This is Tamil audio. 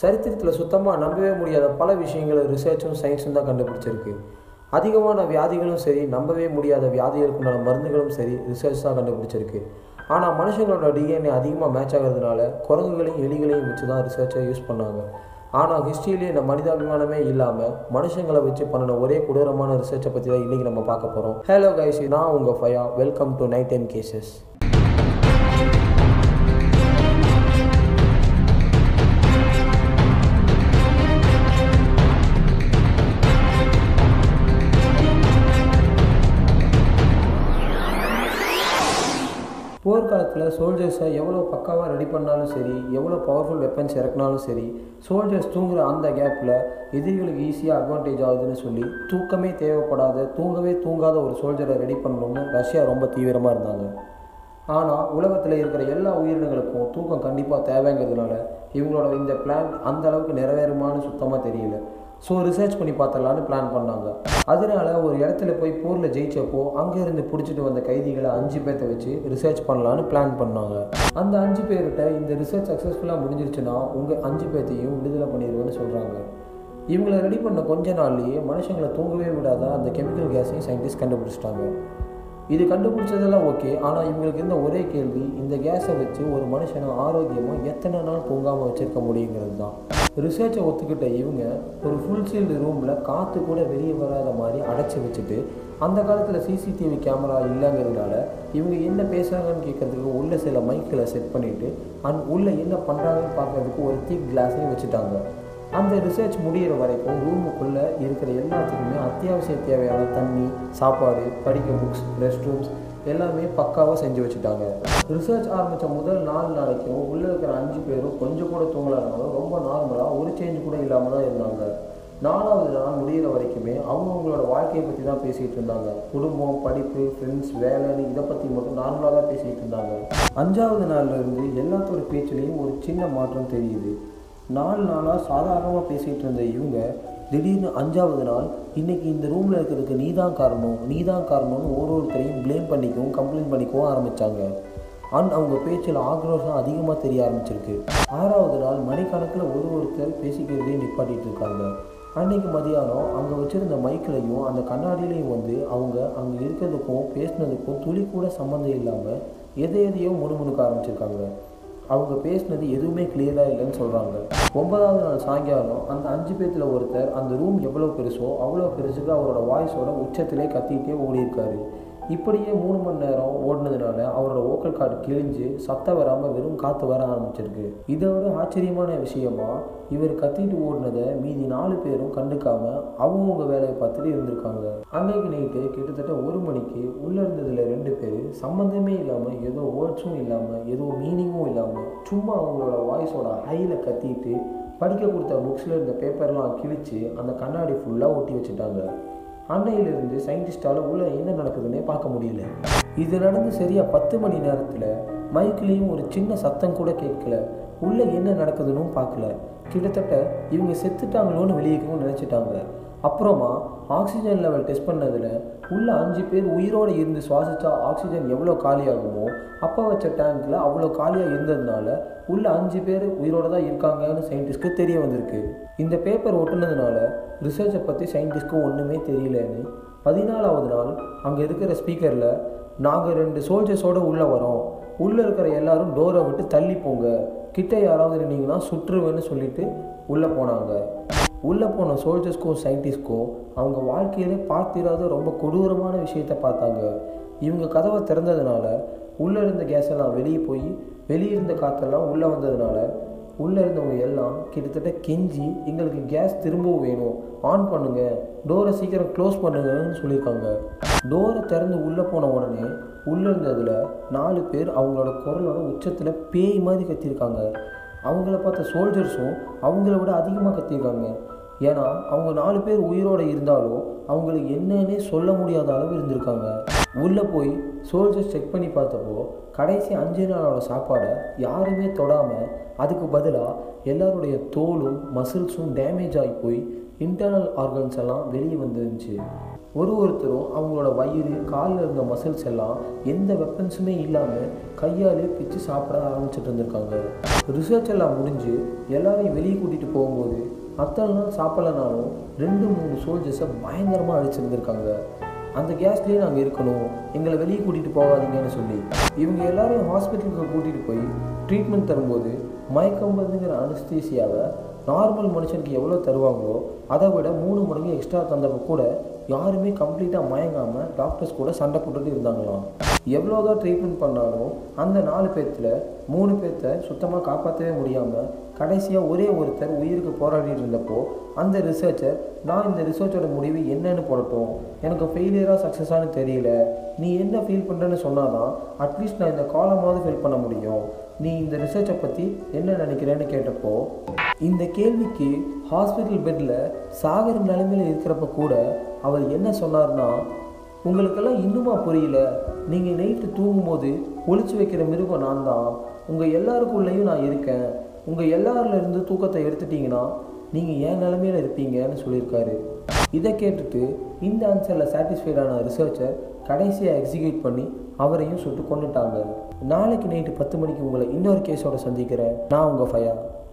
சரித்திரத்தில் சுத்தமாக நம்பவே முடியாத பல விஷயங்களை ரிசர்ச்சும் சயின்ஸும் தான் கண்டுபிடிச்சிருக்கு. அதிகமான வியாதிகளும் சரி நம்பவே முடியாத வியாதிகளுக்குண்டான மருந்துகளும் சரி ரிசர்ச் தான் கண்டுபிடிச்சிருக்கு. ஆனால் மனுஷங்களோட டிஎன்ஏ அதிகமாக மேட்ச் ஆகிறதுனால குரங்குகளையும் எலிகளையும் வச்சு தான் ரிசர்ச்சை யூஸ் பண்ணாங்க. ஆனால் ஹிஸ்ட்ரியிலே இந்த மனிதாபிமானமே இல்லாமல் மனுஷங்களை வச்சு பண்ணின ஒரே கொடூரமான ரிசர்ச்சை பற்றி தான் இன்றைக்கி நம்ம பார்க்க போகிறோம் ஹலோ கைஸ் நான் உங்கள் ஃபயா welcome to night ten cases போர்க்காலத்தில் சோல்ஜர்ஸை எவ்வளோ பக்காவாக ரெடி பண்ணாலும் சரி எவ்வளோ பவர்ஃபுல் வெப்பன்ஸ் இறக்குனாலும் சரி சோல்ஜர்ஸ் தூங்குற அந்த கேப்பில் எதிரிகளுக்கு ஈஸியாக அட்வான்டேஜ் ஆகுதுன்னு சொல்லி தூக்கமே தேவைப்படாத தூங்கவே தூங்காத ஒரு சோல்ஜரை ரெடி பண்ணணும்னு ரஷ்யா ரொம்ப தீவிரமாக இருந்தாங்க. ஆனால் உலகத்தில் இருக்கிற எல்லா உயிரினங்களுக்கும் தூக்கம் கண்டிப்பாக தேவைங்கிறதுனால இவங்களோட இந்த பிளான் அந்த அளவுக்கு நிறைவேறுமான்னு சுத்தமாக தெரியல. ஸோ ரிசர்ச் பண்ணி பார்த்தலான்னு பிளான் பண்ணாங்க. அதனால ஒரு இடத்துல போய் போரில் ஜெயிச்சப்போ அங்கேருந்து பிடிச்சிட்டு வந்த கைதிகளை அஞ்சு பேர்த்த வச்சு ரிசர்ச் பண்ணலான்னு பிளான் பண்ணாங்க. அந்த அஞ்சு பேர்கிட்ட இந்த ரிசர்ச் சக்ஸஸ்ஃபுல்லாக முடிஞ்சிருச்சுன்னா உங்கள் அஞ்சு பேர்த்தையும் விடுதலை பண்ணிடுவேன்னு சொல்கிறாங்க இவங்களை ரெடி பண்ண கொஞ்ச நாள்லேயே மனுஷங்களை தூங்கவே விடாத அந்த கெமிக்கல் கேஸையும் சயின்டிஸ்ட் கண்டுபிடிச்சிட்டாங்க. இது கண்டுபிடிச்சதெல்லாம் ஓகே ஆனால் இவங்களுக்கு இருந்த ஒரே கேள்வி இந்த கேஸை வச்சு ஒரு மனுஷனை ஆரோக்கியமாக எத்தனை நாள் தூங்காமல் வச்சுருக்க முடியுங்கிறது தான். ரிசர்ச்சை ஒத்துக்கிட்ட இவங்க ஒரு ஃபுல் சீல்டு ரூமில் காற்று கூட வெளியே வராத மாதிரி அடைச்சி வச்சுட்டு அந்த காலத்தில் சிசிடிவி கேமரா இல்லைங்கிறதுனால இவங்க என்ன பேசுகிறாங்கன்னு கேட்குறதுக்கு உள்ளே சில மைக்கில் செட் பண்ணிவிட்டு அண்ட் உள்ளே என்ன பண்ணுறாங்கன்னு பார்க்குறதுக்கு ஒரு திக் கிளாஸையும் வச்சுட்டாங்க. அந்த ரிசர்ச் முடிகிற வரைக்கும் ரூமுக்குள்ளே இருக்கிற எல்லாத்துக்குமே அத்தியாவசிய தேவையான தண்ணி சாப்பாடு படிக்க புக்ஸ் ரெஸ்ட் ரூம்ஸ் எல்லாமே பக்காவாக செஞ்சு வச்சுட்டாங்க. ரிசர்ச் ஆரம்பித்த முதல் நாலு நாளைக்கும் உள்ளே இருக்கிற அஞ்சு பேரும் கொஞ்சம் கூட தூங்கலாதனாலும் ரொம்ப நார்மலாக ஒரு சேஞ்ச் கூட இல்லாமல் தான் இருந்தாங்க. நாலாவது நாள் முடிகிற வரைக்குமே அவங்கவுங்களோட வாழ்க்கையை பற்றி தான் பேசிகிட்டு இருந்தாங்க. குடும்பம் படிப்பு ஃப்ரெண்ட்ஸ் வேலைன்னு இதை பற்றி மட்டும் நார்மலாக தான் பேசிகிட்டு இருந்தாங்க. அஞ்சாவது நாள்ல இருந்து எல்லாத்தோட பேச்சுலேயும் ஒரு சின்ன மாற்றம் தெரியுது. நாலு நாளாக சாதாரணமாக பேசிகிட்டு இருந்த இவங்க திடீர்னு அஞ்சாவது நாள் இன்னைக்கு இந்த ரூமில் இருக்கிறதுக்கு நீ தான் காரணம் நீ தான் காரணம்னு ஒரு ஒருத்தரையும் ப்ளேம் பண்ணிக்கவும் கம்ப்ளைண்ட் பண்ணிக்கவும் ஆரம்பித்தாங்க அண்ட் அவங்க பேச்சில் ஆக்ரோஷம் அதிகமாக தெரிய ஆரம்பிச்சிருக்கு. ஆறாவது நாள் மணிக்கணக்கில் ஒரு ஒருத்தர் பேசிக்கிறதே நிப்பாட்டிகிட்டு இருக்காங்க. அன்றைக்கி மதியானம் அங்கே வச்சுருந்த மைக்கிலையும் அந்த கண்ணாடியிலையும் வந்து அவங்க அங்கே இருக்கிறதுக்கும் பேசினதுக்கும் துளி கூட சம்மந்தம் இல்லாமல் எதை எதையோ முணுமுணுக்க ஆரம்பிச்சிருக்காங்க. அவங்க பேசினது எதுவுமே கிளியராக இல்லைன்னு சொல்கிறாங்க ஒன்பதாவது நாள் சாயங்காலம் அந்த அஞ்சு பேர்த்தில் ஒருத்தர் அந்த ரூம் எவ்வளோ பெருசோ அவ்வளோ பெருசுக்கு அவரோட வாய்ஸோட உச்சத்திலே கத்திக்கிட்டே ஓடியிருக்காரு. இப்படியே மூணு மணி நேரம் ஓடினதுனால அவரோட ஓக்கல் கார்டு கிழிஞ்சு சத்தம் வராமல் வெறும் காற்று வர ஆரம்பிச்சிருக்கு. இதோட ஆச்சரியமான விஷயமா இவர் கத்திட்டு ஓடினதை மீதி நாலு பேரும் கண்டுக்காம அவங்கவுங்க வேலையை பார்த்துட்டு இருந்திருக்காங்க. அன்னைக்கு நைட்டு கிட்டத்தட்ட ஒரு மணிக்கு உள்ளே இருந்ததில் ரெண்டு பேர் சம்மந்தமே இல்லாமல் ஏதோ வேர்ட்ஸும் இல்லாமல் ஏதோ மீனிங்கும் இல்லாமல் சும்மா அவங்களோட வாய்ஸோட ஹையில் கத்திட்டு படிக்க கொடுத்த புக்ஸில் இருந்த பேப்பர்லாம் கிழிச்சு அந்த கண்ணாடி ஃபுல்லாக ஒட்டி வச்சுட்டாங்க. அன்னையிலிருந்து சயின்டிஸ்டால் உள்ள என்ன நடக்குதுன்னே பார்க்க முடியல. இது நடந்து சரியாக பத்து மணி நேரத்தில் மைக்லேயும் ஒரு சின்ன சத்தம் கூட கேட்கல. உள்ளே என்ன நடக்குதுன்னு பார்க்கல. கிட்டத்தட்ட இவங்க செத்துட்டாங்களோன்னு வெளியேக்கவும் நினச்சிட்டாங்க. அப்புறமா ஆக்சிஜன் லெவல் டெஸ்ட் பண்ணதில் உள்ள அஞ்சு பேர் உயிரோடு இருந்து சுவாசித்தா ஆக்சிஜன் எவ்வளோ காலியாகுமோ அப்போ வச்ச டேங்க்கில் அவ்வளோ காலியாக இருந்ததுனால உள்ள அஞ்சு பேர் உயிரோடு தான் இருக்காங்கன்னு சயின்டிஸ்ட்க்கு தெரிய வந்திருக்கு. இந்த பேப்பர் ஒட்டுனதுனால ரிசர்ச்சை பற்றி சயின்டிஸ்ட்க்கு ஒன்றுமே தெரியலன்னு பதினாலாவது நாள் அங்கே இருக்கிற ஸ்பீக்கரில் நாங்கள் ரெண்டு சோல்ஜர்ஸோடு உள்ளே வரோம். உள்ளே இருக்கிற எல்லாரும் டோரை விட்டு தள்ளி போங்க. கிட்ட யாராவது இருந்தீங்கன்னா சுற்றுவேன்னு சொல்லிட்டு உள்ளே போனாங்க. உள்ளே போன சோல்ஜர்ஸ்க்கும் சயின்டிஸ்ட்க்கும் அவங்க வாழ்க்கையிலே பார்த்திராத ரொம்ப கொடூரமான விஷயத்த பார்த்தாங்க. இவங்க கதவை திறந்ததுனால உள்ளே இருந்த கேஸ் எல்லாம் வெளியே போய் வெளியே இருந்த காற்றெல்லாம் உள்ளே வந்ததுனால உள்ளே இருந்தவங்க எல்லாம் கிட்டத்தட்ட கெஞ்சி எங்களுக்கு கேஸ் திரும்பவும் வேணும். ஆன் பண்ணுங்கள் டோரை சீக்கிரம் க்ளோஸ் பண்ணுங்கன்னு சொல்லியிருக்காங்க. டோரை திறந்து உள்ளே போன உடனே உள்ளே இருந்ததில் நாலு பேர் அவங்களோட குரலோட உச்சத்தில் பேய் மாதிரி கத்திருக்காங்க அவங்கள பார்த்த சோல்ஜர்ஸும் அவங்கள விட அதிகமாக கத்திடுறாங்க ஏன்னா அவங்க நாலு பேர் உயிரோடு இருந்தாலும் அவங்களுக்கு என்னன்னே சொல்ல முடியாத அளவு இருந்திருக்காங்க. உள்ளே போய் சோல்ஜர்ஸ் செக் பண்ணி பார்த்தப்போ கடைசி அஞ்சு நாளோட சாப்பாடை யாருமே தொடாமல் அதுக்கு பதிலாக எல்லாருடைய தோலும் மசில்ஸும் டேமேஜ் ஆகி போய் இன்டர்னல் ஆர்கன்ஸ் எல்லாம் வெளியே வந்துருந்துச்சு. ஒரு ஒருத்தரும் அவங்களோட வயிறு காலில் இருந்த மசில்ஸ் எல்லாம் எந்த வெப்பன்ஸுமே இல்லாமல் கையாலே பிச்சு சாப்பிட ஆரம்பிச்சிட்டு இருந்திருக்காங்க. ரிசர்ச் எல்லாம் முடிஞ்சு எல்லாரையும் வெளியே கூட்டிகிட்டு போகும்போது அத்தனை நாள் சாப்பிடலனாலும் ரெண்டு மூணு சோல்ஜர்ஸை பயங்கரமாக அடிச்சிருந்திருக்காங்க. அந்த கேஸ்லேயே நாங்கள் இருக்கணும். எங்களை வெளியே கூட்டிகிட்டு போகாதீங்கன்னு சொல்லி இவங்க எல்லாரையும் ஹாஸ்பிட்டலுக்கு கூட்டிகிட்டு போய் ட்ரீட்மெண்ட் தரும்போது மயக்கம் மருந்துங்கிற அனுஸ்தீசியாவை நார்மல் மனுஷனுக்கு எவ்வளோ தருவாங்களோ அதை விட மூணு மடங்கு எக்ஸ்ட்ரா தந்தப்போ கூட யாருமே கம்ப்ளீட்டாக மயங்காமல் டாக்டர்ஸ் கூட சண்டை போட்டுட்டு இருந்தாங்களாம். எவ்வளோதான் ட்ரீட்மெண்ட் பண்ணாலும் அந்த நாலு பேர்த்தில் மூணு பேர்த்த சுத்தமாக காப்பாற்றவே முடியாமல் கடைசியாக ஒரே ஒருத்தர் உயிருக்கு போராடிட்டு இருந்தப்போ அந்த ரிசர்ச்சர் நான் இந்த ரிசர்ச்சோட முடிவு என்னன்னு போடட்டும். எனக்கு ஃபெயிலியராக சக்ஸஸானு தெரியல. நீ என்ன ஃபீல் பண்ணுறேன்னு சொன்னாதான் அட்லீஸ்ட் நான் இந்த காலமாவது ஃபில் பண்ண முடியும். நீ இந்த ரிசர்ச்சை பற்றி என்ன நினைக்கிறேன்னு கேட்டப்போ இந்த கேள்விக்கு ஹாஸ்பிட்டல் பெட்டில் சாகர் நிலைமையில் இருக்கிறப்ப கூட அவர் என்ன சொன்னார்னா உங்களுக்கெல்லாம் இன்னுமா புரியல. நீங்கள் நைட்டு தூங்கும்போது ஒழிச்சு வைக்கிற மிருகம் நான் தான் உங்கள் எல்லாருக்குள்ளேயும் நான் இருக்கேன். உங்கள் எல்லாருலேருந்து தூக்கத்தை எடுத்துட்டீங்கன்னா நீங்கள் என் நிலமையில இருப்பீங்கன்னு சொல்லியிருக்காரு. இதை கேட்டுட்டு இந்த ஆன்சரில் சாட்டிஸ்ஃபைடான ரிசர்ச்சர் கடைசியாக எக்ஸிக்யூட் பண்ணி அவரையும் சுட்டு கொண்டுட்டாங்க. நாளைக்கு நைட்டு பத்து மணிக்கு உங்களை இன்னொரு கேஸோட சந்திக்கிறேன். நான் உங்கள் ஃபயா.